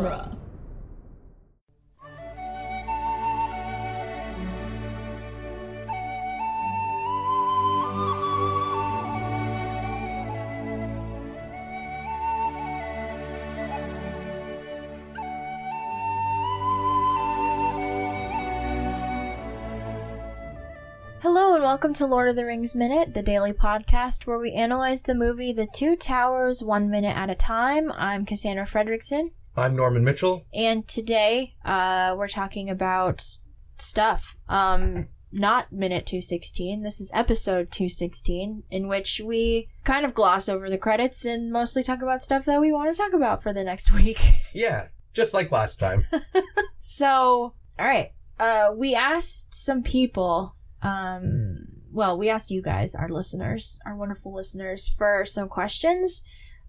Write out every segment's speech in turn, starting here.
genre. Hello and welcome to Lord of the Rings Minute, the daily podcast where we analyze the movie The Two Towers one minute at a time. I'm Cassandra Fredrickson, I'm Norman Mitchell. and today uh, we're talking about stuff. Um, not minute 216. This is episode 216, in which we kind of gloss over the credits and mostly talk about stuff that we want to talk about for the next week. Yeah, just like last time. So, all right. Uh, we asked some people. Um, well, we asked you guys, our listeners, our wonderful listeners, for some questions.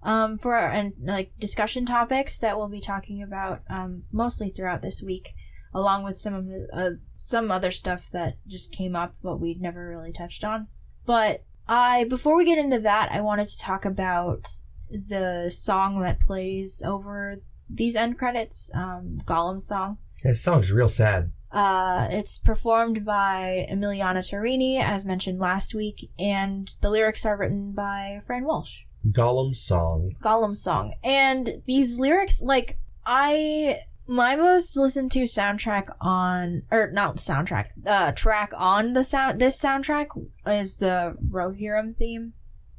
Um, for and like discussion topics that we'll be talking about um, mostly throughout this week, along with some of the uh, some other stuff that just came up but we'd never really touched on. But I before we get into that, I wanted to talk about the song that plays over these end credits, um, Gollum song. It sounds real sad. Uh, it's performed by Emiliana Torrini, as mentioned last week, and the lyrics are written by Fran Walsh. Gollum song. Gollum song. And these lyrics, like, I. My most listened to soundtrack on, or not soundtrack, uh, track on the sound, this soundtrack is the Rohirrim theme.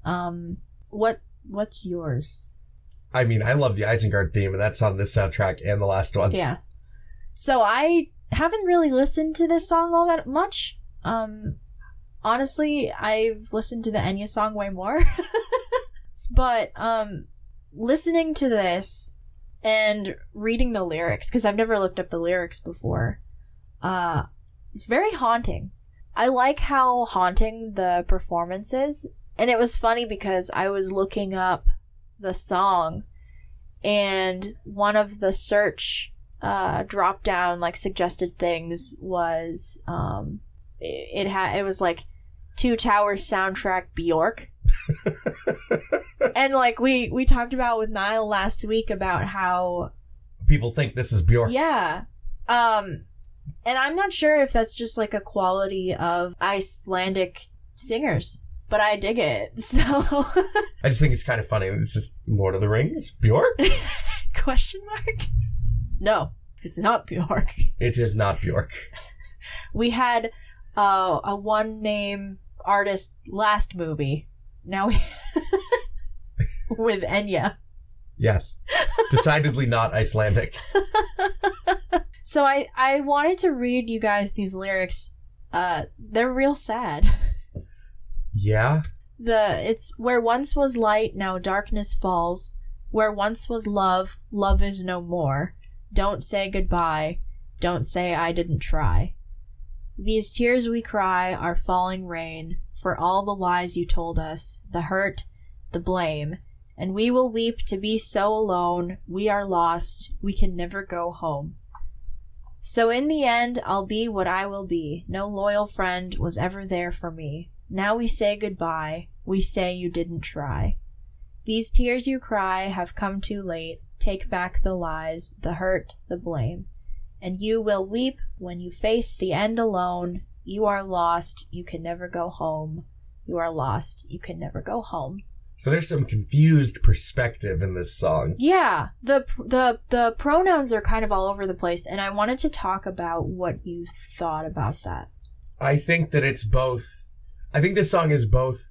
Um, what, what's yours? I mean, I love the Isengard theme, and that's on this soundtrack and the last one. Yeah. So I haven't really listened to this song all that much. Um, honestly, I've listened to the Enya song way more. but um, listening to this and reading the lyrics because I've never looked up the lyrics before. Uh, it's very haunting. I like how haunting the performance is, and it was funny because I was looking up the song, and one of the search uh, drop down like suggested things was um, it, it had it was like Two Towers soundtrack Bjork. and like we we talked about with Niall last week about how People think this is Bjork. yeah um and I'm not sure if that's just like a quality of Icelandic singers but I dig it so I just think it's kind of funny. It's just Lord of the Rings? Bjork? question mark no it's not Bjork it is not Bjork. we had uh, a one name artist last movie. Now we with Enya. Yes. Decidedly not Icelandic. So I I wanted to read you guys these lyrics. Uh, they're real sad. Yeah? The it's where once was light, now darkness falls. Where once was love, love is no more. Don't say goodbye. Don't say I didn't try. These tears we cry are falling rain for all the lies you told us, the hurt, the blame, and we will weep to be so alone. We are lost. We can never go home. So in the end, I'll be what I will be. No loyal friend was ever there for me. Now we say goodbye. We say you didn't try. These tears you cry have come too late. Take back the lies, the hurt, the blame. And you will weep when you face the end alone. You are lost. You can never go home. You are lost. You can never go home. So there's some confused perspective in this song. Yeah, the the the pronouns are kind of all over the place, and I wanted to talk about what you thought about that. I think that it's both. I think this song is both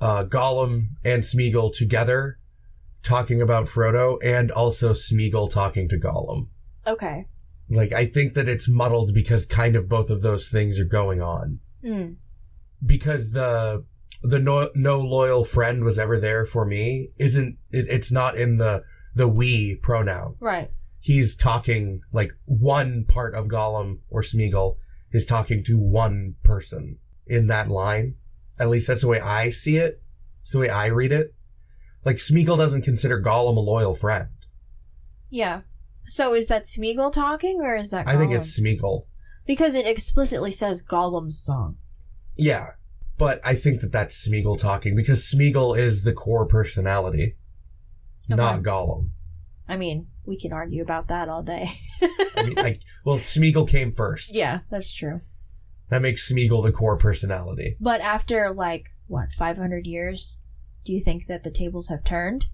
uh, Gollum and Smeagol together talking about Frodo, and also Smeagol talking to Gollum. Okay. Like, I think that it's muddled because kind of both of those things are going on. Hmm. Because the the no, no loyal friend was ever there for me isn't it, it's not in the the we pronoun. Right. He's talking like one part of Gollum or Smeagol is talking to one person in that line. At least that's the way I see it. It's the way I read it. Like Smeagol doesn't consider Gollum a loyal friend. Yeah. So is that Smeagol talking, or is that? I think it's Smeagol. because it explicitly says Gollum's song. Yeah, but I think that that's Smeagol talking because Smeagol is the core personality, not Okay. Gollum. I mean, we can argue about that all day. I mean, like, well, Smeagol came first. yeah, that's true. That makes Smeagol the core personality. But after like what, 500 years, do you think that the tables have turned?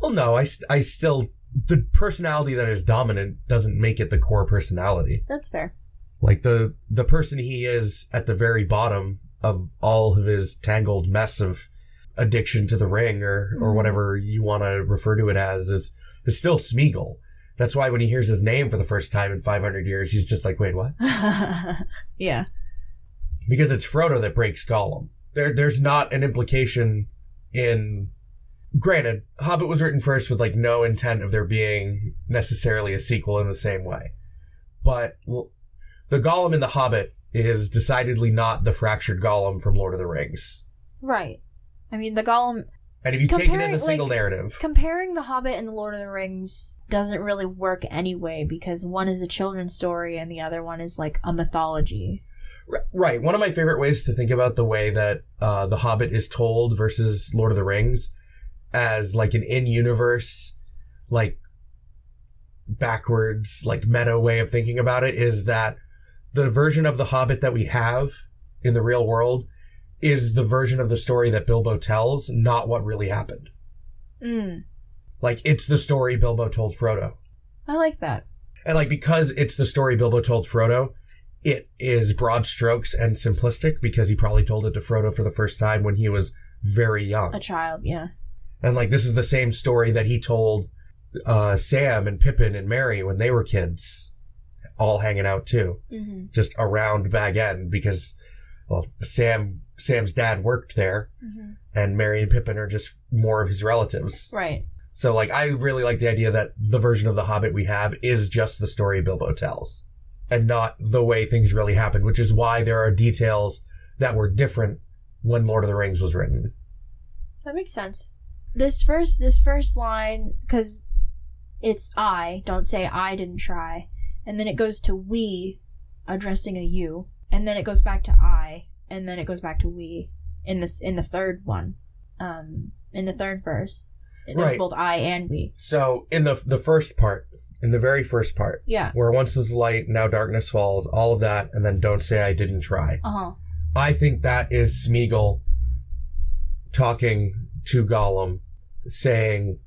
Well, no, I, I still the personality that is dominant doesn't make it the core personality. That's fair. Like the the person he is at the very bottom of all of his tangled mess of addiction to the ring or or Mhm. whatever you want to refer to it as is is still Smeagol. That's why when he hears his name for the first time in 500 years, he's just like, "Wait, what?" yeah. Because it's Frodo that breaks Gollum. There there's not an implication in granted, Hobbit was written first with like no intent of there being necessarily a sequel in the same way. But the Gollum in the Hobbit is decidedly not the fractured Gollum from Lord of the Rings. Right. I mean, the Gollum And if you take it as a single like- narrative, comparing The Hobbit and The Lord of the Rings doesn't really work anyway because one is a children's story and the other one is like a mythology. Right, one of my favorite ways to think about the way that uh, the Hobbit is told versus Lord of the Rings as like an in-universe, like backwards, like meta way of thinking about it is that the version of the Hobbit that we have in the real world is the version of the story that Bilbo tells, not what really happened. Mm. Like it's the story Bilbo told Frodo. I like that. And like because it's the story Bilbo told Frodo, it is broad strokes and simplistic because he probably told it to Frodo for the first time when he was very young. A child, yeah. And like this is the same story that he told uh Sam and Pippin and Merry when they were kids, all hanging out too, Mm-hmm. just around Bag End because well Sam Sam's dad worked there Mm-hmm. and Merry and Pippin are just more of his relatives. Right. So like I really like the idea that the version of the Hobbit we have is just the story Bilbo tells and not the way things really happened, which is why there are details that were different when Lord of the Rings was written. That makes sense. This first this first line cuz it's I, don't say I didn't try. And then it goes to we addressing a you, and then it goes back to I, and then it goes back to we in this in the third one. Um in the third verse. There's Right. both I and we. So in the the first part, in the very first part, Yeah. where once is light, now darkness falls, all of that, and then don't say I didn't try. Uh-huh. I think that is Smeagol talking to Gollum, saying,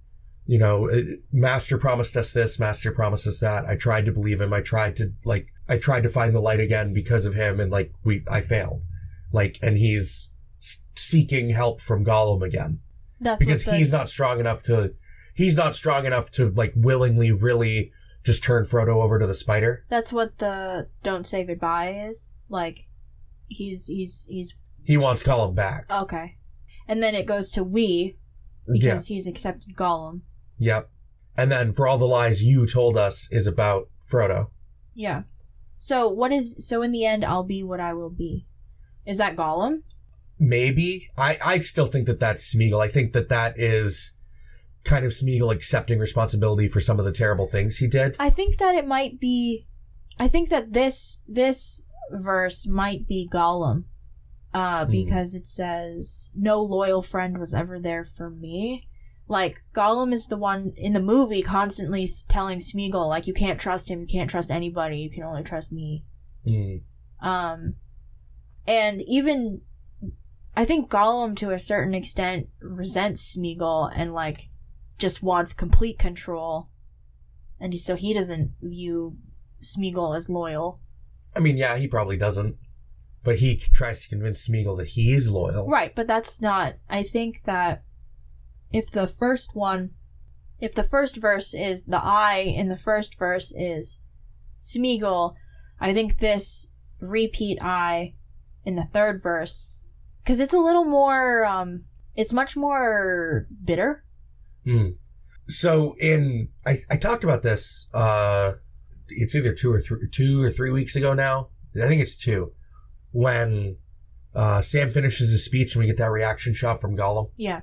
you know, "Uh, Master promised us this, Master promised us that. I tried to believe him. I tried to like, I tried to find the light again because of him, and like we, I failed. Like, and he's seeking help from Gollum again That's because the, he's not strong enough to, he's not strong enough to like willingly, really just turn Frodo over to the spider. That's what the don't say goodbye is. Like he's he's he's He wants Gollum back. okay. And then it goes to we yeah. because he's accepted Gollum. Yep. And then for all the lies you told us is about Frodo. Yeah. So what is so in the end I'll be what I will be. Is that Gollum? Maybe. I, I still think that that's Smeagol. I think that that is kind of Smeagol accepting responsibility for some of the terrible things he did. I think that it might be I think that this this verse might be Gollum. Uh Hmm. because it says no loyal friend was ever there for me. Like Gollum is the one in the movie constantly telling Smeagol like you can't trust him, you can't trust anybody, you can only trust me. Mm. Um, and even I think Gollum to a certain extent resents Smeagol and like just wants complete control, and so he doesn't view Smeagol as loyal. I mean, yeah, he probably doesn't. But he tries to convince Smeagol that he is loyal. Right, but that's not. I think that if the first one, if the first verse is the I in the first verse is Smeagol, I think this repeat I in the third verse, because it's a little more, um, it's much more bitter. Mm. So in I, I talked about this uh it's either two or three two or three weeks ago now. I think it's two. When uh Sam finishes his speech and we get that reaction shot from Gollum. Yeah.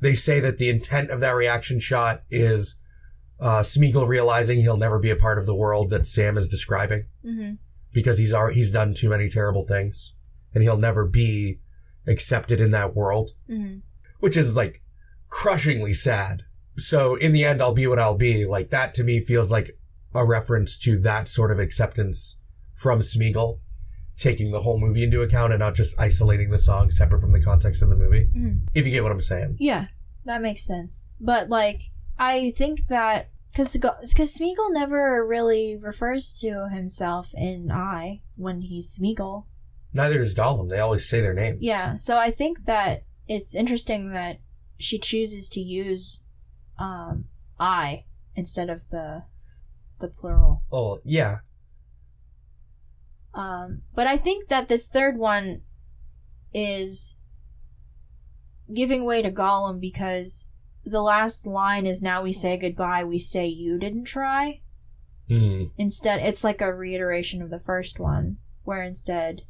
They say that the intent of that reaction shot is uh Smeagol realizing he'll never be a part of the world that Sam is describing Mm-hmm. because he's already he's done too many terrible things and he'll never be accepted in that world Mm-hmm. which is like crushingly sad so in the end, I'll be what I'll be. Like that to me feels like a reference to that sort of acceptance from Smeagol, taking the whole movie into account and not just isolating the song separate from the context of the movie. Mhm. If you get what I'm saying. Yeah, that makes sense. But like, I think that because because Smeagol never really refers to himself in I when he's Smeagol. Neither does Gollum. They always say their name. Yeah, so I think that it's interesting that she chooses to use um I instead of the the plural. Oh, yeah. Um, but I think that this third one is giving way to Gollum because the last line is now we say goodbye, we say you didn't try. Hmm. Instead, it's like a reiteration of the first one, where instead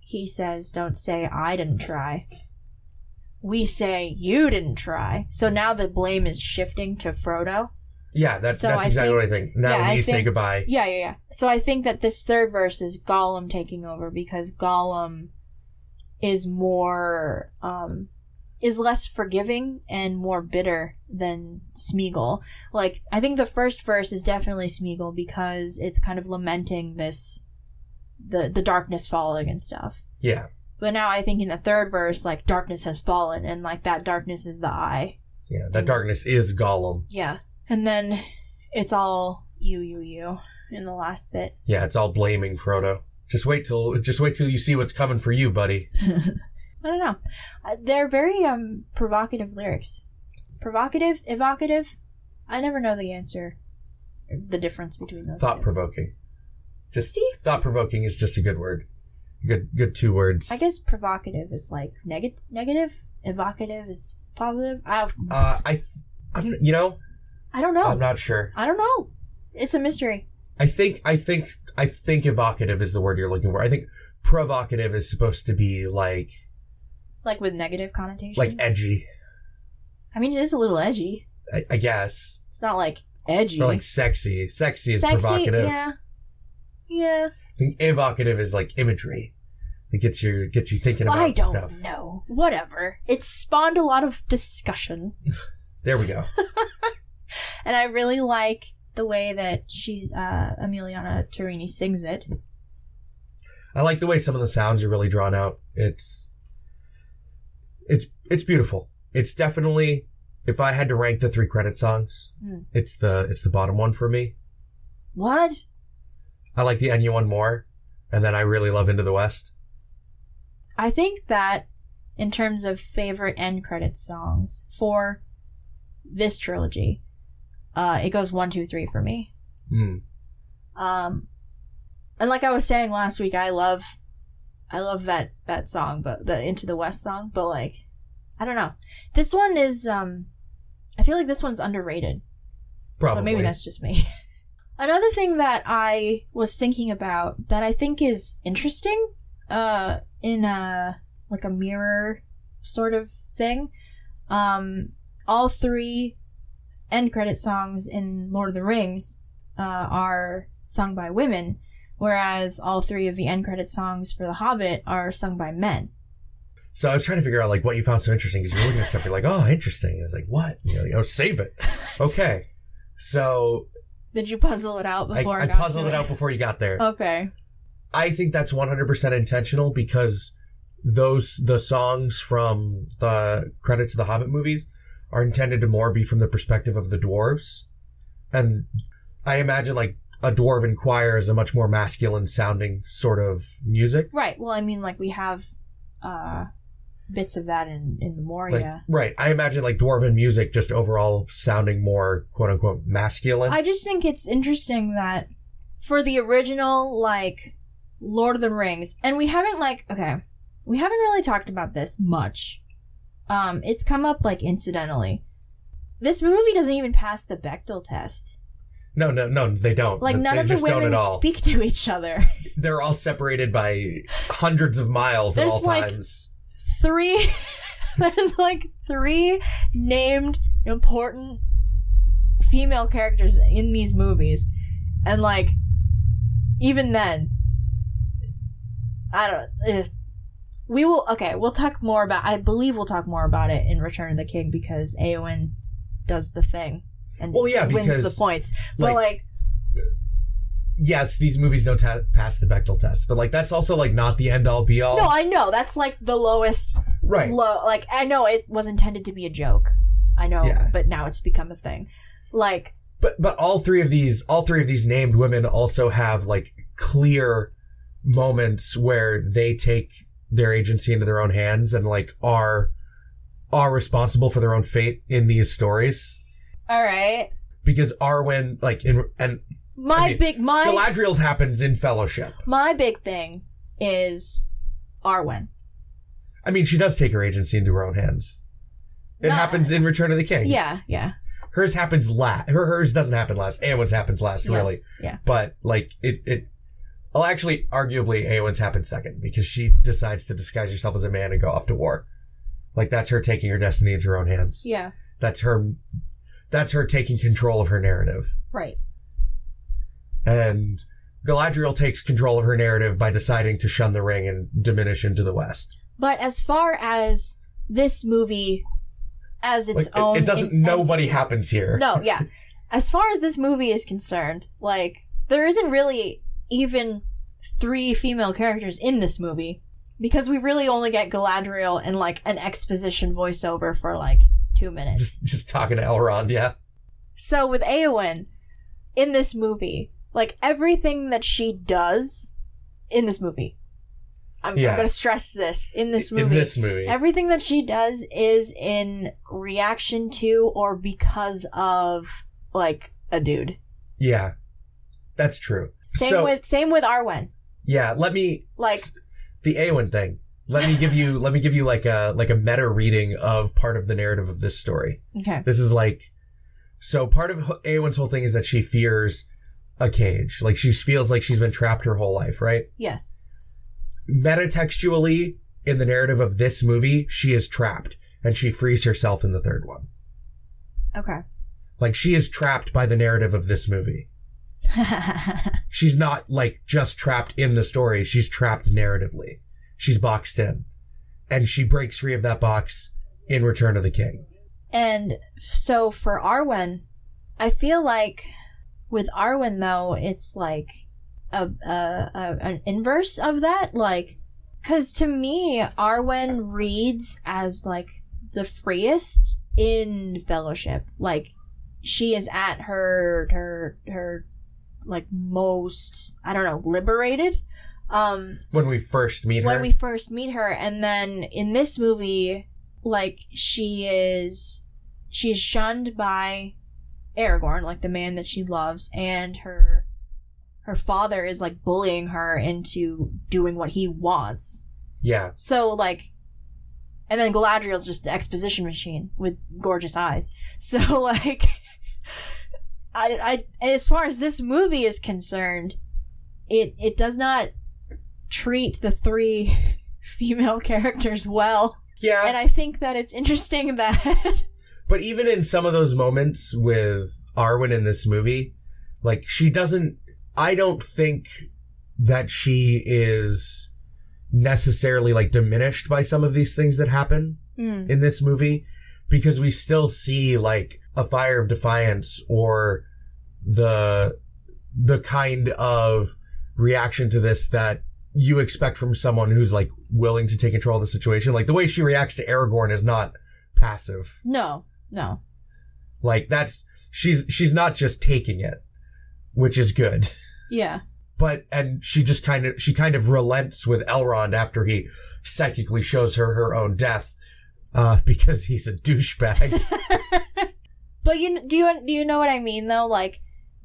he says, Don't say I didn't try. We say you didn't try. So now the blame is shifting to Frodo. Yeah, that's So that's I exactly think- what I think. Now yeah, we say goodbye. Yeah, yeah, yeah. So I think that this third verse is Gollum taking over because Gollum is more um is less forgiving and more bitter than Smeagol. Like I think the first verse is definitely Smeagol because it's kind of lamenting this the the darkness falling and stuff. Yeah. But now I think in the third verse like darkness has fallen and like that darkness is the eye. Yeah. That darkness is Gollum. Yeah. And then it's all you you you in the last bit. Yeah, it's all blaming Frodo. Just wait till just wait till you see what's coming for you, buddy. I don't know. Uh, they're very um provocative lyrics. Provocative, evocative. I never know the answer, the difference between those. Thought provoking. Just See? thought provoking is just a good word. Good good two words. I guess provocative is like negative. Negative. Evocative is positive. I have, uh I th- I'm you know, I don't know. I'm not sure. I don't know. It's a mystery. I think I think I think evocative is the word you're looking for. I think provocative is supposed to be like Like with negative connotations. like edgy, I mean, it is a little edgy. I, I guess. It's not like edgy. Or like sexy. Sexy is Sexy. provocative. Yeah. Yeah. I think evocative is like imagery. It gets you gets you thinking about it. I don't stuff. know. Whatever. It spawned a lot of discussion. There we go. and I really like the way that she's uh Emiliana Torrini sings it. I like the way some of the sounds are really drawn out. It's it's it's beautiful. It's definitely if I had to rank the three credit songs, Hmm. it's the it's the bottom one for me. What? I like the Enya one more, and then I really love Into the West. I think that in terms of favorite end credit songs for this trilogy, uh, it goes one, two, three for me. Hmm. Um, and like I was saying last week, I love, I love that that song, but the Into the West song. But like, I don't know. This one is, um, I feel like this one's underrated. Probably. But maybe that's just me. Another thing that I was thinking about that I think is interesting, uh, in a like a mirror sort of thing, um, all three end credit songs in Lord of the Rings uh, are sung by women, whereas all three of the end credit songs for The Hobbit are sung by men. So I was trying to figure out like what you found so interesting because you're looking at stuff, you're like, oh, interesting. And it's like, what? You know, like, oh, save it. Okay. So Did you puzzle it out before? I got puzzled to it out before you got there. Okay. I think that's 100% intentional because those the songs from the credits of the Hobbit movies are intended to more be from the perspective of the dwarves, and I imagine like a dwarven choir is a much more masculine sounding sort of music. Right. Well, I mean, like we have uh bits of that in in the Like, Moria. right. I imagine like dwarven music just overall sounding more quote unquote masculine. I just think it's interesting that for the original like Lord of the Rings, and we haven't like okay, we haven't really talked about this much. Um, it's come up like incidentally. This movie doesn't even pass the Bechdel test. no, no, no, they don't. Like none they of the women speak to each other. They're all separated by hundreds of miles at There's, all like, times. three there's like three named important female characters in these movies and like even then i don't ugh. We will. Okay, we'll talk more about. I believe we'll talk more about it in Return of the King because Eowyn does the thing and Well, yeah, wins the points. But like- like, yes, these movies don't ta- pass the Bechdel test, but like that's also like not the end all be all. no, I know that's like the lowest right. low. Like I know it was intended to be a joke. I know, Yeah. but now it's become a thing. Like But but all three of these all three of these named women also have like clear moments where they take their agency into their own hands and like are are responsible for their own fate in these stories. all right, Because Arwen like in and my I mean, big my Galadriel's happens in Fellowship. my big thing is Arwen. I mean, she does take her agency into her own hands. It Not- happens in Return of the King. Yeah, yeah, Hers happens last. Her hers doesn't happen last. Eowyn's happens last, yes, really. yeah. But like it, it. Well, actually, arguably, Eowyn's happened second because she decides to disguise herself as a man and go off to war. Like that's her taking her destiny into her own hands. Yeah, That's her. That's her taking control of her narrative. right. And Galadriel takes control of her narrative by deciding to shun the ring and diminish into the west. But as far as this movie as its Like, own it, doesn't. en- nobody entity- happens here. No, yeah. As far as this movie is concerned, like there isn't really even three female characters in this movie because we really only get Galadriel and like an exposition voiceover for like 2 minutes. Just, just talking to Elrond. Yeah. So with Eowyn in this movie, like everything that she does in this movie, I'm, I'm going to stress this in this movie. In this movie. Everything that she does is in reaction to or because of like a dude. yeah. That's true. Same so, with same with Arwen. yeah, let me Like the Eowyn thing. Let me give you let me give you like a like a meta reading of part of the narrative of this story. okay. This is like so part of Eowyn's whole thing is that she fears a cage. Like she feels like she's been trapped her whole life, right? Yes. Metatextually in the narrative of this movie, she is trapped and she frees herself in the third one. Okay. Like she is trapped by the narrative of this movie. She's not like just trapped in the story, she's trapped narratively. She's boxed in. And she breaks free of that box in Return of the King. and so for Arwen, I feel like with Arwen though, it's like a, a, a an inverse of that, like because to me, Arwen reads as like the freest in Fellowship. Like she is at her her her like most I don't know liberated. Um, When we first meet her. when we first meet her and then in this movie like she is she's shunned by Aragorn like the man that she loves and her her father is like bullying her into doing what he wants yeah. so like and then Galadriel's just an exposition machine with gorgeous eyes so like I, I as far as this movie is concerned it it does not treat the three female characters well Yeah. and I think that it's interesting that But even in some of those moments with Arwen in this movie, like she doesn't I don't think that she is necessarily like diminished by some of these things that happen Hmm. in this movie because we still see like a fire of defiance or the the kind of reaction to this that you expect from someone who's like willing to take control of the situation? Like the way she reacts to Aragorn is not passive. No no. Like that's she's she's not just taking it, which is good. yeah. But and she just kind of she kind of relents with Elrond after he psychically shows her her own death uh because he's a douchebag. but you do you do you know what I mean though? Like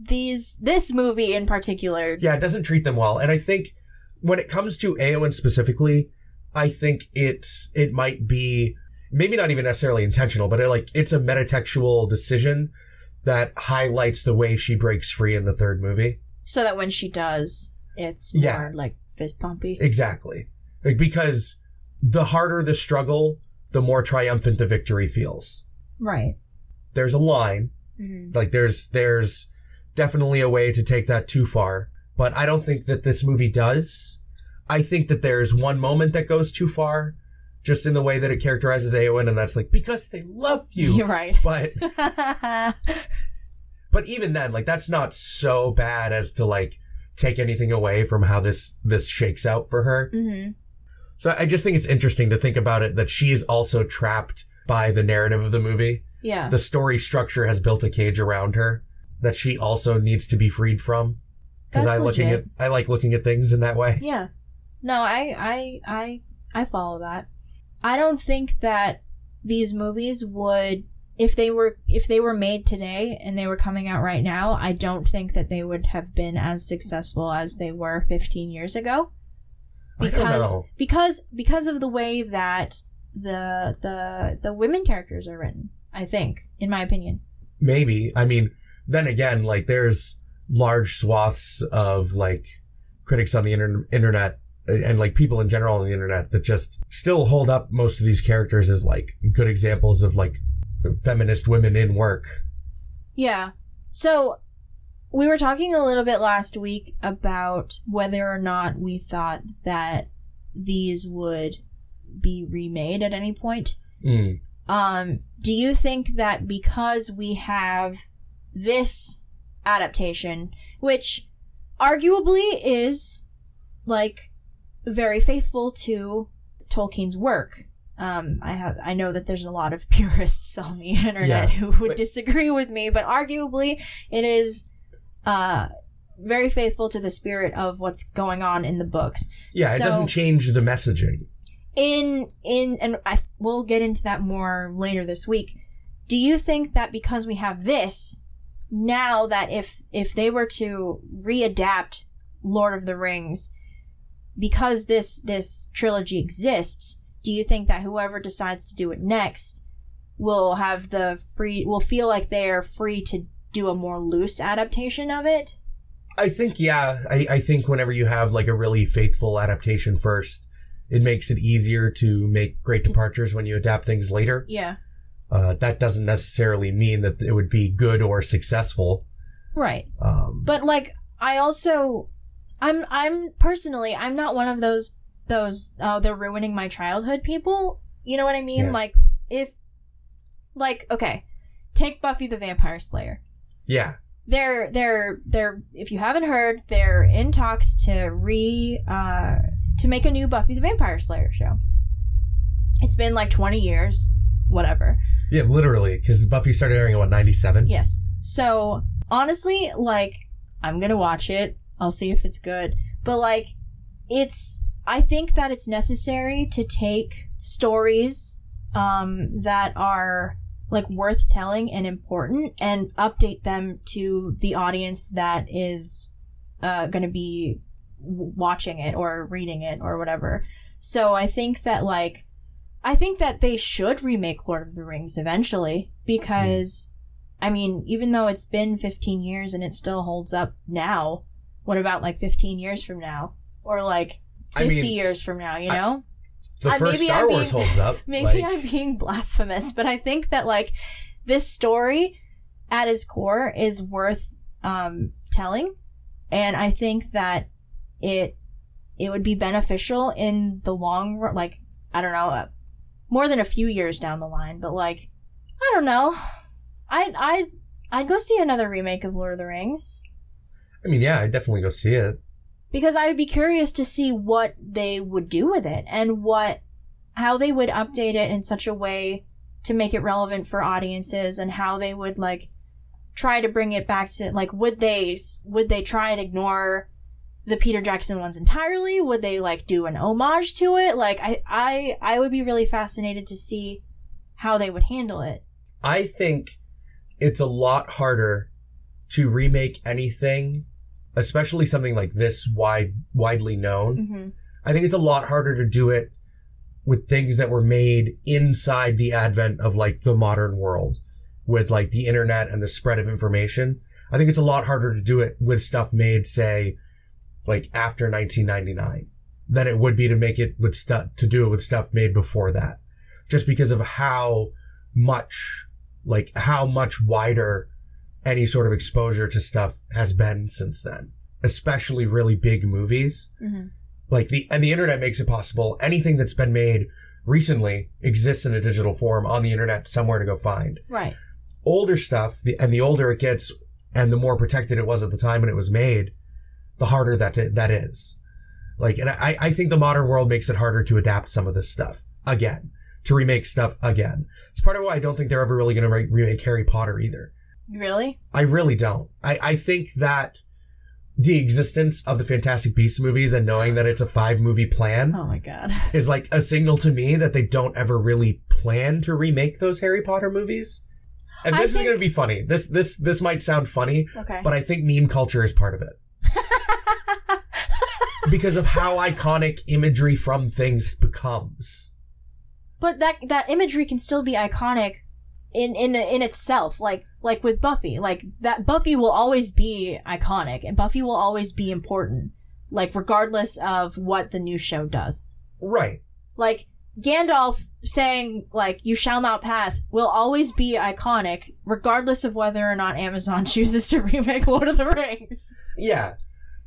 these this movie in particular yeah, it doesn't treat them well. And I think when it comes to Eowyn specifically, I think it's it might be maybe not even necessarily intentional, but it, like it's a metatextual decision that highlights the way she breaks free in the third movie. so that when she does it's more Yeah. like fist pumpy Exactly. Like, because the harder the struggle, the more triumphant the victory feels. right There's a line, hmm like there's there's definitely a way to take that too far, but I don't think that this movie does. I think that there's one moment that goes too far, just in the way that it characterizes Eowyn, and that's like because they love you. You're right. But but even then, like that's not so bad as to like take anything away from how this this shakes out for her. hmm So I just think it's interesting to think about it that she is also trapped by the narrative of the movie. Yeah. The story structure has built a cage around her that she also needs to be freed from. Because I looking at. I like looking at things in that way. Yeah. No, I I I I follow that. I don't think that these movies would if they were if they were made today and they were coming out right now, I don't think that they would have been as successful as they were 15 years ago. Because because because of the way that the the the women characters are written, I think, in my opinion. Maybe. I mean, then again, like there's large swaths of like critics on the inter- internet uh, and like people in general on the internet that just still hold up most of these characters as like good examples of like feminist women in work. Yeah. So we were talking a little bit last week about whether or not we thought that these would be remade at any point. Mm. Um, do you think that because we have this adaptation, which arguably is like very faithful to Tolkien's work. Um, I have I know that there's a lot of purists on the internet Yeah, who would disagree with me, but arguably it is uh very faithful to the spirit of what's going on in the books. Yeah, it doesn't change the messaging. in in and I we'll get into that more later this week. Do you think that because we have this now that if if they were to readapt Lord of the Rings because this this trilogy exists, do you think that whoever decides to do it next will have the free will feel like they're free to do a more loose adaptation of it? I think yeah. I, I think whenever you have like a really faithful adaptation first, it makes it easier to make great departures when you adapt things later. Yeah. Uh, that doesn't necessarily mean that it would be good or successful. Right. Um, But like I also I'm I'm personally I'm not one of those those oh they're ruining my childhood people. You know what I mean? Yeah. Like if like okay, take Buffy the Vampire Slayer. yeah, They're they're they're if you haven't heard, they're in talks to re uh to make a new Buffy the Vampire Slayer show. It's been like 20 years, whatever. Yeah, literally, because Buffy started airing in what ninety seven. Yes. So honestly, like I'm gonna watch it. I'll see if it's good. But like, it's. I think that it's necessary to take stories um, that are like worth telling and important, and update them to the audience that is uh, going to be watching it or reading it or whatever. So I think that like. I think that they should remake Lord of the Rings eventually because I mean, even though it's been 15 years and it still holds up now, what about like 15 years from now? Or like 50 I mean, years from now, you I- know? The Uh, first maybe Star I'm Wars being- holds up. Maybe like- I'm being blasphemous, but I think that like this story at its core is worth um, telling. And I think that it it would be beneficial in the long run, like, I don't know, uh, more than a few years down the line, but like, I don't know. I'd, I'd, I'd go see another remake of Lord of the Rings I mean, yeah, I'd definitely go see it. because I would be curious to see what they would do with it and what how they would update it in such a way to make it relevant for audiences and how they would like try to bring it back to like would they would they try and ignore the Peter Jackson ones entirely would they like do an homage to it like I I I would be really fascinated to see how they would handle it I think it's a lot harder to remake anything, especially something like this wide widely known. hmm I think it's a lot harder to do it with things that were made inside the advent of like the modern world with like the internet and the spread of information. I think it's a lot harder to do it with stuff made, say, like after 1999 than it would be to make it with stuff, to do it with stuff made before that. Just because of how much, like how much wider any sort of exposure to stuff has been since then. Especially really big movies hmm Like the and the internet makes it possible. Anything that's been made recently exists in a digital form on the internet somewhere to go find. Right. Older stuff, the, and the older it gets, and the more protected it was at the time when it was made, the harder that that is. Like, and I, I think the modern world makes it harder to adapt some of this stuff again, to remake stuff again. It's part of why I don't think they're ever really going to re- remake Harry Potter either. Really? I really don't. I, I think that the existence of the Fantastic Beasts movies and knowing that it's a five movie plan Oh my god. is like a signal to me that they don't ever really plan to remake those Harry Potter movies. And this think- is going to be funny. This this this might sound funny, Okay. but I think meme culture is part of it because of how iconic imagery from things becomes. But that that imagery can still be iconic in in in itself. Like like with Buffy, like that Buffy will always be iconic, and Buffy will always be important. Like regardless of what the new show does. Right. Like Gandalf saying like "You shall not pass" will always be iconic, regardless of whether or not Amazon chooses to remake Lord of the Rings. Yeah.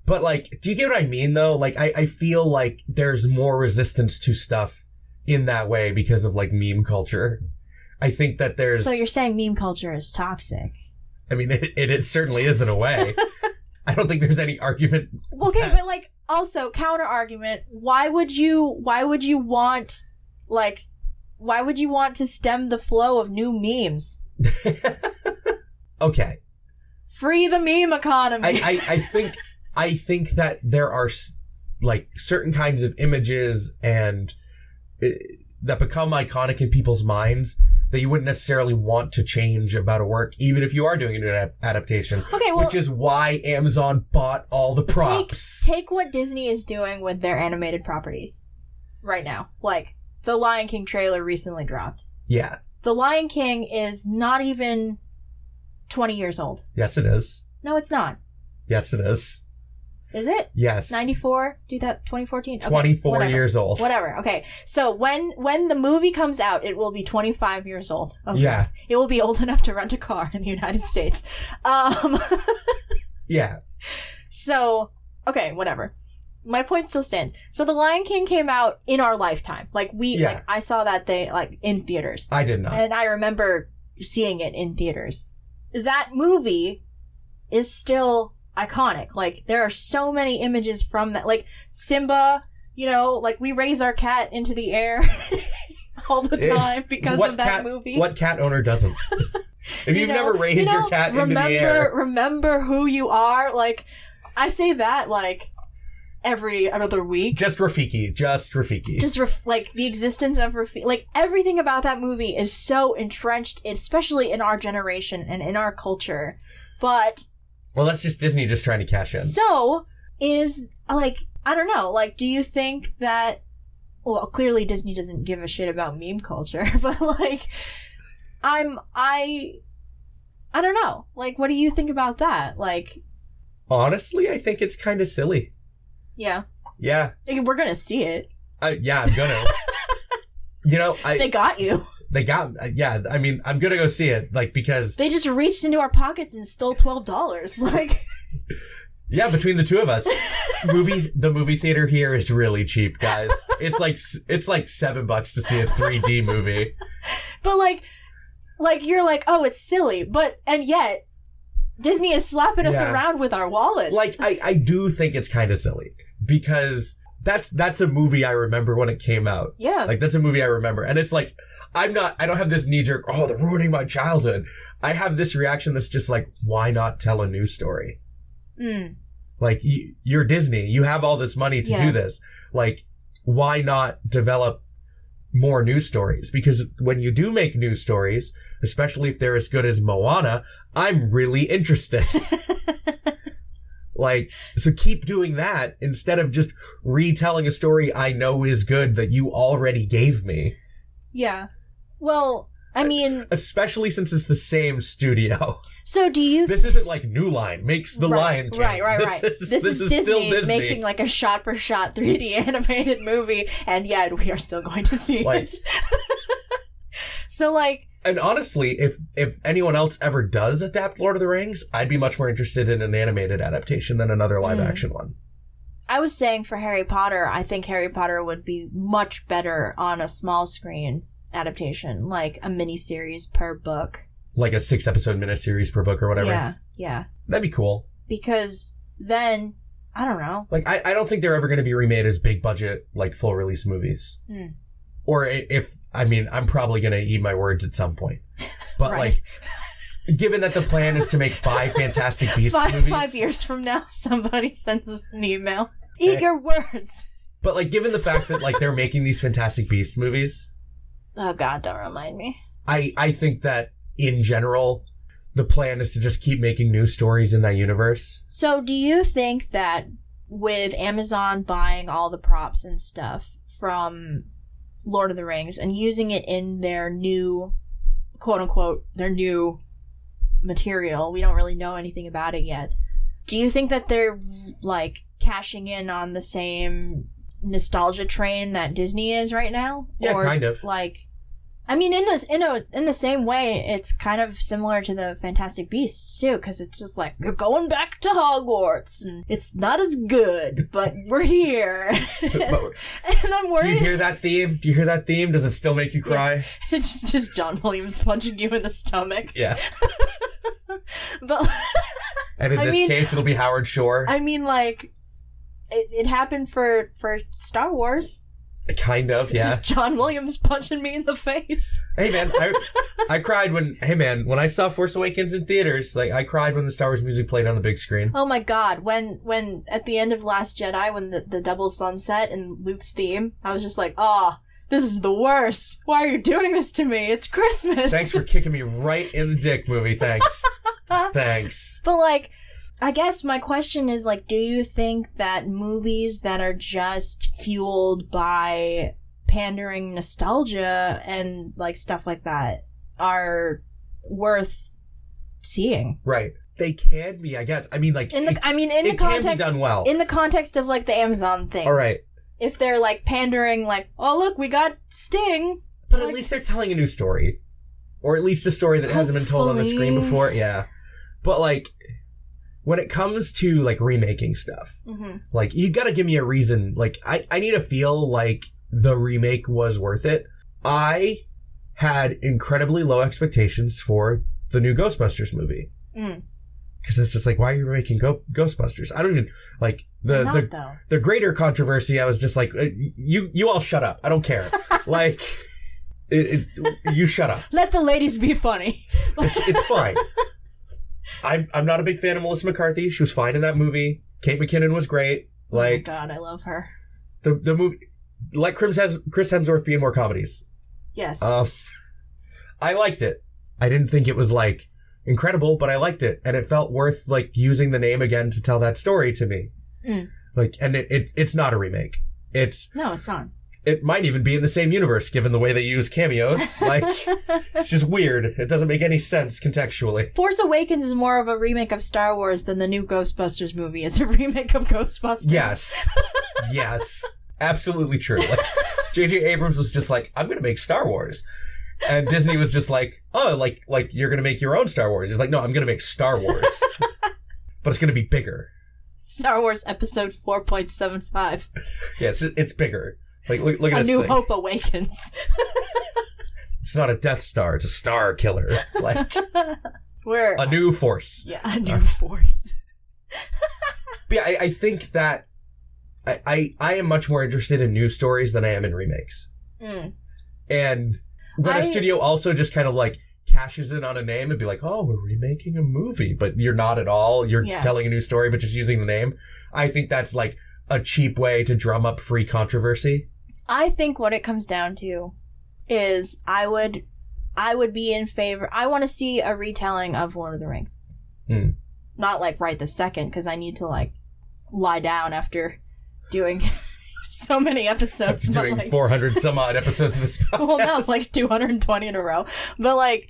But like, do you get what I mean though? Like, I, I feel like there's more resistance to stuff in that way because of like meme culture. I think that there's. So you're saying meme culture is toxic? I mean, it, it, it certainly is in a way. I don't think there's any argument. Okay, Yeah. but like also counter argument, why would you why would you want like why would you want to stem the flow of new memes? okay. Free the meme economy. I, I, I think I think that there are like certain kinds of images and uh, that become iconic in people's minds that you wouldn't necessarily want to change about a work, even if you are doing an adaptation. okay, well which is why Amazon bought all the props. take what Disney is doing with their animated properties right now. Like the Lion King trailer recently dropped. yeah. The Lion King is not even 20 years old. Yes, it is. No, it's not. Yes, it is. Is it? Yes. 94? Do that 2014? Okay, 24 whatever. years old. Whatever. Okay. So when when the movie comes out, it will be 25 years old. Okay. Yeah. It will be old enough to rent a car in the United States. Um Yeah. so okay, whatever. My point still stands. So the Lion King came out in our lifetime. Like we Yeah. like I saw that they like in theaters. I did not. And I remember seeing it in theaters. That movie is still iconic. Like there are so many images from that. Like Simba, you know, like we raise our cat into the air all the Eh, time because What of that cat- movie. What cat owner doesn't? if You you've know- never raised you know, your cat remember, into the air, Remember who you are. Like I say that like every other week. just Rafiki, just Rafiki. Just ref- like the existence of Rafiki. like everything about that movie is so entrenched, especially in our generation and in our culture. But well, that's just Disney just trying to cash in. So is like I don't know. Like, do you think that? Well, clearly Disney doesn't give a shit about meme culture, but like, I'm I. I don't know. Like, what do you think about that? Like, Honestly, I think it's kind of silly. yeah, Yeah, Like, we're gonna see it. I, yeah, I'm gonna. you know, I They got you. They got uh, yeah. I mean, I'm gonna go see it, like because They just reached into our pockets and stole twelve dollars. Like, yeah, between the two of us, movie the movie theater here is really cheap, guys. It's like it's like seven bucks to see a 3D movie. but like, like you're like, oh, it's silly, but and yet. Disney is slapping us Yeah. around with our wallets. Like I I do think it's kind of silly because that's that's a movie I remember when it came out. yeah, Like that's a movie I remember, and it's like I'm not. I don't have this knee jerk. Oh, they're ruining my childhood. I have this reaction that's just like, why not tell a new story? mm. Like y- you're Disney, you have all this money to Yeah. do this. Like, why not develop more news stories? Because when you do make news stories, especially if they're as good as Moana, I'm really interested. like, so keep doing that instead of just retelling a story I know is good that you already gave me. Yeah. Well, I mean, Especially since it's the same studio. so do you? This isn't like New Line makes the right, Lion King. Right, right, This right. is- this, this is, is Disney, Disney. making like a shot for shot 3D animated movie, and yet we are still going to see Like- it. so, like, And honestly, if if anyone else ever does adapt Lord of the Rings, I'd be much more interested in an animated adaptation than another live Mm. action one. I was saying for Harry Potter, I think Harry Potter would be much better on a small screen adaptation, like a mini series per book. Like a six episode miniseries per book or whatever. Yeah, yeah. That'd be cool. Because then I don't know. Like I, I don't think they're ever going to be remade as big budget like full release movies. Hmm. Or if I mean I'm probably going to eat my words at some point. But Right. like given that the plan is to make five Fantastic Beasts Five movies, five years from now, somebody sends us an email. Eat Eh. your words. but like given the fact that like they're making these Fantastic Beast movies, Oh God, don't remind me. I I think that in general the plan is to just keep making new stories in that universe. So, do you think that with Amazon buying all the props and stuff from Lord of the Rings and using it in their new, quote unquote, their new material, we don't really know anything about it yet. Do you think that they're like cashing in on the same nostalgia train that Disney is right now? Yeah, or, kind of. Like, I mean, in this, in a, in the same way, it's kind of similar to the Fantastic Beasts too, because it's just like you're going back to Hogwarts, and it's not as good, but we're here, But- and I'm worried. do you hear that theme? Do you hear that theme? Does it still make you cry? it's just John Williams punching you in the stomach, Yeah. but And in I this mean- case, it'll be Howard Shore. I mean, like. It, it happened for for Star Wars. Kind of, yeah. Just John Williams punching me in the face. Hey man, I I cried when hey man when I saw Force Awakens in theaters. Like I cried when the Star Wars music played on the big screen. Oh my god, when when at the end of Last Jedi when the, the double sunset and Luke's theme, I was just like, "Ah, this is the worst. Why are you doing this to me? It's Christmas." Thanks for kicking me right in the dick, movie. Thanks, thanks. But like I guess my question is like do you think that movies that are just fueled by pandering nostalgia and like stuff like that are worth seeing? Right, they can be. I guess. I mean, like In it, I mean in the it can be context done well. in the context of like the Amazon thing. All right, if they're like pandering, like, oh look, we got Sting. but at least they're telling a new story, or at least a story that hasn't been told on the screen before. Yeah, but like when it comes to like remaking stuff, Mm-hmm. Like you gotta give me a reason. Like I, I need to feel like the remake was worth it. I had incredibly low expectations for the new Ghostbusters movie. Mm. Cause it's just like, why are you making Go- Ghostbusters? I don't even like the Not the though. the greater controversy. I was just like, uh, you you all shut up. I don't care. like, it, it's you shut up. Let the ladies be funny. It's, it's fine. I'm I'm not a big fan of Melissa McCarthy. She was fine in that movie. Kate McKinnon was great. oh my Like God, I love her. the the movie let Chris Hems- Chris Hemsworth be in more comedies. Yes. Um, I liked it. I didn't think it was like incredible, but I liked it, and it felt worth like using the name again to tell that story to me. Mm. Like, and it, it it's not a remake. It's no, it's not. It might even be in the same universe given the way they use cameos. Like, it's just weird. It doesn't make any sense contextually. Force Awakens is more of a remake of Star Wars than the new Ghostbusters movie is a remake of Ghostbusters. Yes, yes, absolutely true. Like, J.J. Abrams was just like, I'm gonna make Star Wars. And Disney was just like, oh, like like you're gonna make your own Star Wars. He's like, no, I'm gonna make Star Wars, but it's gonna be bigger. Star Wars Episode 4.75 Yeah, it's it's bigger. Like look, look at A this New thing. Hope Awakens. It's not a Death Star. It's a Star Killer. Like We're. a new Force. yeah, a new Force. But yeah, I, I think that I, I I am much more interested in new stories than I am in remakes. Mm. And when a I- studio also just kind of like cashes in on a name and be like, oh, we're remaking a movie, but you're not at all. You're Yeah. telling a new story, but just using the name. I think that's like a cheap way to drum up free controversy. I think what it comes down to is I would I would be in favor I want to see a retelling of Lord of the Rings. Hmm. Not like right the second cuz I need to like lie down after doing so many episodes After doing like, 400 some odd episodes of this podcast. well no, it's like 220 in a row. But like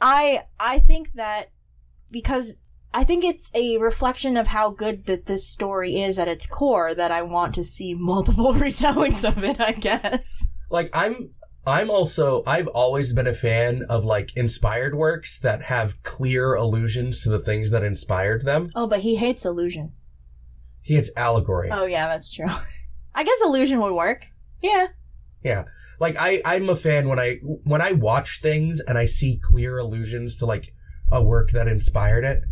I I think that because I think it's a reflection of how good that this story is at its core that I want to see multiple retellings of it, I guess. like I'm I'm also I've always been a fan of like inspired works that have clear allusions to the things that inspired them. Oh, but he hates illusion. He hates allegory. Oh yeah, that's true. I guess illusion would work. Yeah. Yeah. Like I, I'm a fan when I when I watch things and I see clear allusions to like a work that inspired it.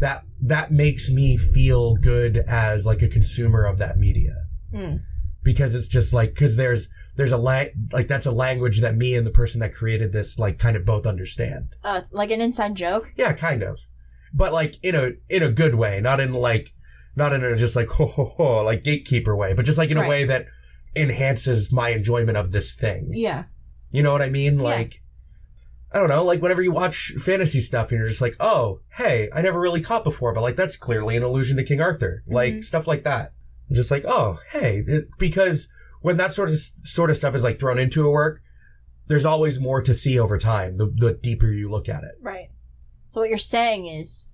That that makes me feel good as like a consumer of that media Mm. because it's just like because there's there's a la- like that's a language that me and the person that created this like kind of both understand. Oh, it's like an inside joke. Yeah, kind of, but like in a in a good way, not in like not in a just like ho ho ho like gatekeeper way, but just like in a way that enhances my enjoyment of this thing. Yeah. You know what I mean? Yeah. Like, I don't know, like whenever you watch fantasy stuff and you're just like, oh, hey, I never really caught before, but like that's clearly an allusion to King Arthur. Like Mhm. stuff like that. Just like, oh, hey, it, because when that sort of sort of stuff is like thrown into a work, there's always more to see over time. The, the deeper you look at it. Right. So what you're saying is,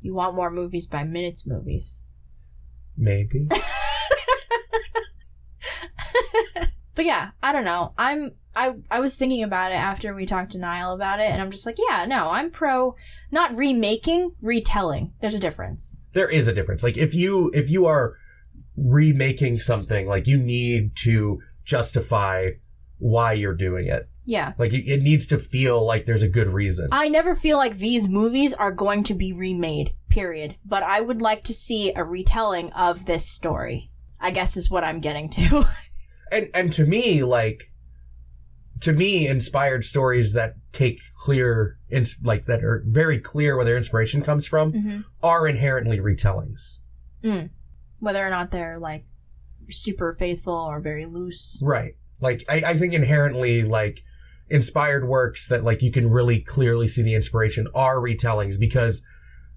you want more movies by minutes movies. Maybe. But yeah, I don't know. I'm I I was thinking about it after we talked to Niall about it, and I'm just like, yeah, no, I'm pro not remaking, retelling. There's a difference. there is a difference. Like if you if you are remaking something, like you need to justify why you're doing it. Yeah. Like it, it needs to feel like there's a good reason. I never feel like these movies are going to be remade, period. But I would like to see a retelling of this story. I guess is what I'm getting to. and and to me like to me inspired stories that take clear ins- like that are very clear where their inspiration comes from mm-hmm. are inherently retellings Whether or not they're like super faithful or very loose. right like I, I think inherently like inspired works that like you can really clearly see the inspiration are retellings because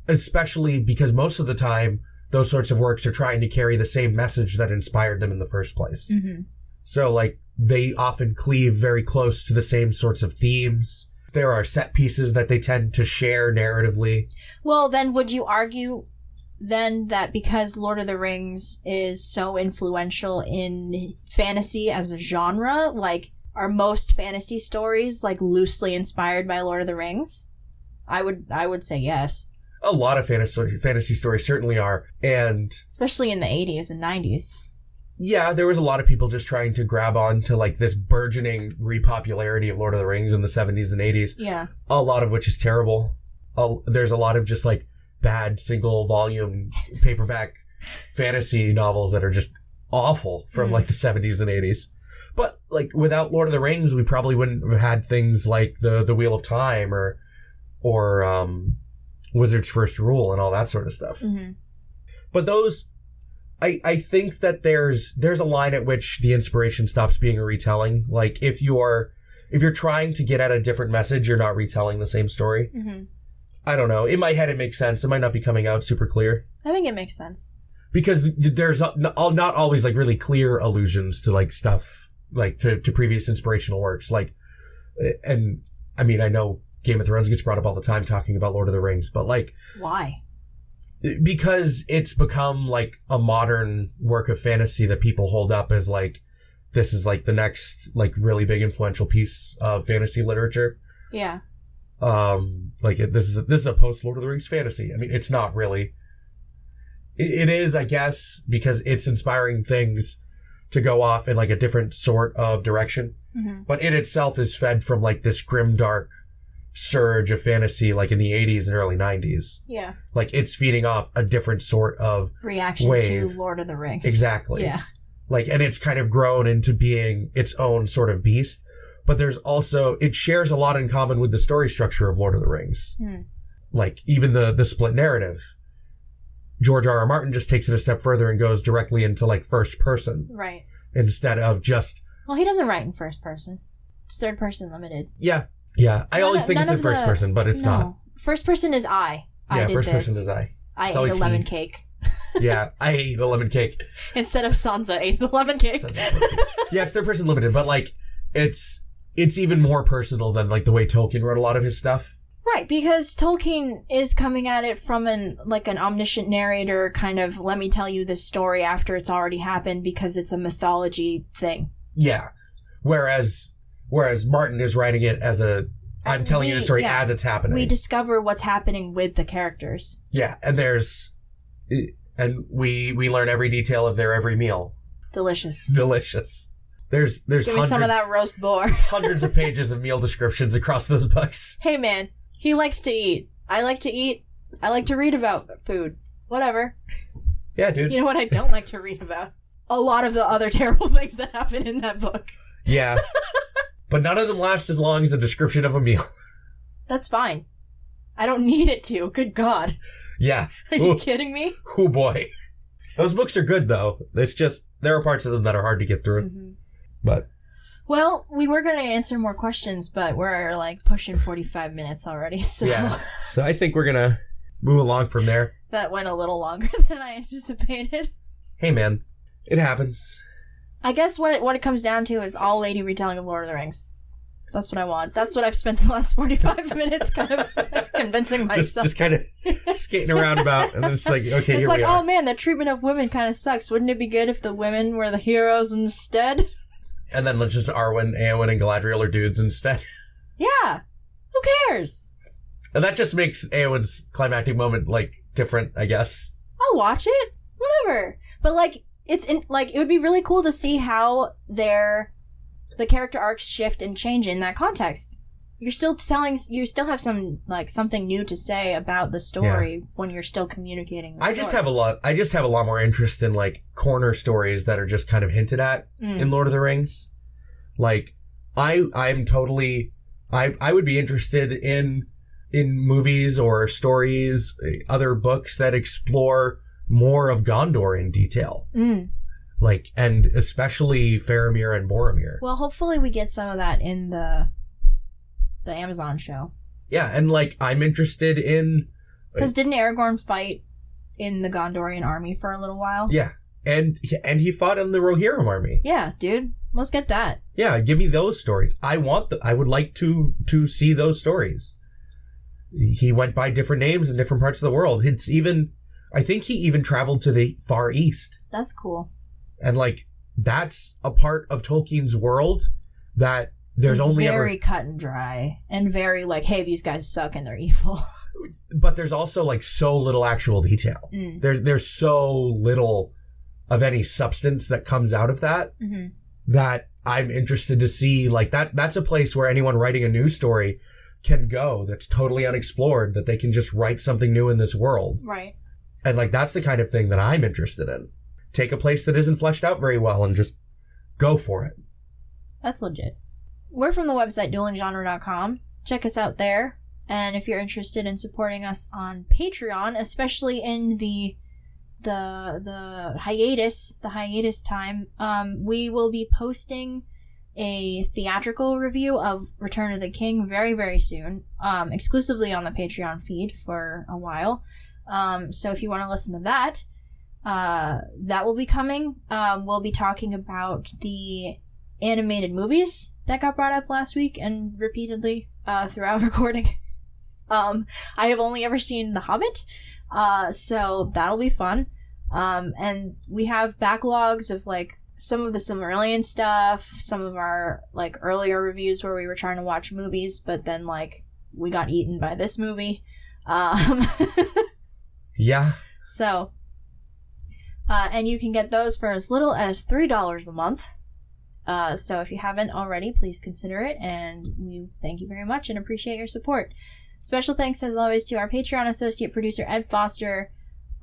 especially because most of the time those sorts of works are trying to carry the same message that inspired them in the first place Mm-hmm. So like they often cleave very close to the same sorts of themes. There are set pieces that they tend to share narratively. Well, then would you argue then that because Lord of the Rings is so influential in fantasy as a genre, like are most fantasy stories like loosely inspired by Lord of the Rings? I would I would say yes, A lot of fantasy fantasy stories certainly are. And especially in the 80s and 90s. Yeah, there was a lot of people just trying to grab on to like this burgeoning repopularity of Lord of the Rings in the 70s and 80s. Yeah. A lot of which is terrible. A, there's a lot of just like bad single volume paperback fantasy novels that are just awful from Mm. like the 70s and 80s. But like without Lord of the Rings, we probably wouldn't have had things like the the Wheel of Time or or um, Wizard's First Rule and all that sort of stuff. hmm But those, I I think that there's there's a line at which the inspiration stops being a retelling. Like if you're if you're trying to get at a different message, you're not retelling the same story. hmm I don't know. In my head, it makes sense. It might not be coming out super clear I think it makes sense. because there's not not always like really clear allusions to like stuff like to, to previous inspirational works. Like, eh, and I mean, I know Game of Thrones gets brought up all the time talking about Lord of the Rings, but like Why? Because it's become like a modern work of fantasy that people hold up as like this is like the next like really big influential piece of fantasy literature. Yeah. um like it, this is a, this is a post lord of the rings fantasy. I mean it's not really. It, it is i guess because it's inspiring things to go off in like a different sort of direction. Hmm but it itself is fed from like this grim dark surge of fantasy like in the 80s and early 90s Yeah. like it's feeding off a different sort of Reaction Wave. to Lord of the Rings. exactly Yeah. like and it's kind of grown into being its own sort of beast but there's also it shares a lot in common with the story structure of lord of the rings Hmm. like even the the split narrative george r r martin just takes it a step further and goes directly into like first person Right. instead of just Well, he doesn't write in first person. It's third person limited. yeah yeah i None always of- think it's in first the- person but it's no. not First person is I. I yeah did first this. person is i I It's ate a lemon he. cake yeah i ate a lemon cake instead of Sansa ate the lemon cake. yeah it's third person limited but like it's it's even more personal than like the way tolkien wrote a lot of his stuff Right, because Tolkien is coming at it from an like an omniscient narrator kind of let me tell you this story after it's already happened because it's a mythology thing. Yeah. Whereas whereas Martin is writing it as a I'm And telling you the story yeah. as it's happening. We discover what's happening with the characters. yeah, and there's and we we learn every detail of their every meal. Delicious. Delicious. There's there's Give me some of that roast boar. hundreds of pages of meal descriptions across those books. hey man, he likes to eat. I like to eat. I like to read about food. Whatever. Yeah, dude. You know what I don't like to read about? A lot of the other terrible things that happen in that book. Yeah. but none of them last as long as a description of a meal. That's fine. I don't need it to. Good God. yeah. Are you Ooh. kidding me? Oh boy. Those books are good though. It's just there are parts of them that are hard to get through. hmm But Well, we were going to answer more questions, but we're like pushing 45 minutes already, so yeah. So I think we're gonna move along from there. that went a little longer than I anticipated. Hey man. It happens. I guess what it, what it comes down to is all lady retelling of Lord of the Rings. That's what I want. That's what I've spent the last 45 minutes kind of convincing myself. just kinda skating around about and then it's like, okay, it's like, oh man, the treatment of women kind of sucks. Wouldn't it be good if the women were the heroes instead? And then let's just Arwen, Eowyn, and Galadriel are dudes instead. Yeah. Who cares? And that just makes Eowyn's climactic moment like different, I guess. I'll watch it. Whatever. But like it's in like it would be really cool to see how their the character arcs shift and change in that context. You're still telling you still have some like something new to say about the story when you're still communicating. I just have a lot I just have a lot more interest in like corner stories that are just kind of hinted at Mm. in Lord of the Rings. Like I I'm totally I I would be interested in in movies or stories, eh, other books that explore more of Gondor in detail. Mm. Like and especially Faramir and Boromir. Well, hopefully we get some of that in the the Amazon show. Yeah, and like I'm interested in Because didn't Aragorn fight in the Gondorian army for a little while? yeah, and and he fought in the Rohirrim army. Yeah, dude. Let's get that. Yeah, give me those stories. I want the, I would like to to see those stories. He went by different names in different parts of the world. It's even I think he even traveled to the far east. That's cool. And like that's a part of Tolkien's world that there's It's only very ever cut and dry and very like, hey, these guys suck and they're evil. but there's also like so little actual detail. Mm. There's there's so little of any substance that comes out of that hmm that I'm interested to see. Like that, that's a place where anyone writing a news story can go that's totally unexplored, that they can just write something new in this world. Right. And like, that's the kind of thing that I'm interested in. Take a place that isn't fleshed out very well and just go for it. That's legit. We're from the website duelinggenre.com. Check us out there. And if you're interested in supporting us on Patreon, especially in the the the hiatus, the hiatus time, um, we will be posting a theatrical review of Return of the King very, very soon, um, exclusively on the Patreon feed for a while. Um, so if you want to listen to that, uh, that will be coming. Um, we'll be talking about the animated movies that got brought up last week and repeatedly uh, throughout recording. um, I have only ever seen The Hobbit, uh, so that'll be fun. Um, and we have backlogs of like some of the Silmarillion stuff, some of our like earlier reviews where we were trying to watch movies, but then like we got eaten by this movie. Um, Yeah. so, uh, and you can get those for as little as $3 a month. Uh, so if you haven't already, please consider it, and we thank you very much and appreciate your support. Special thanks, as always, to our Patreon associate producer, Ed Foster.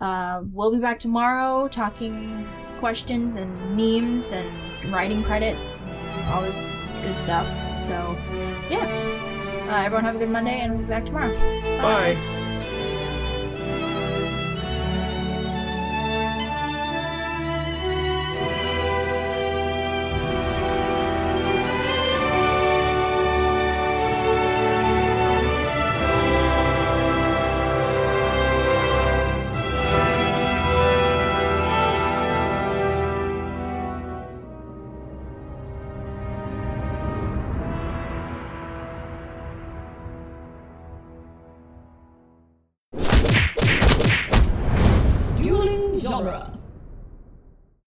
Uh, we'll be back tomorrow talking questions and memes and writing credits, all this good stuff. So, yeah. Uh, everyone have a good Monday, and we'll be back tomorrow. Bye. Dueling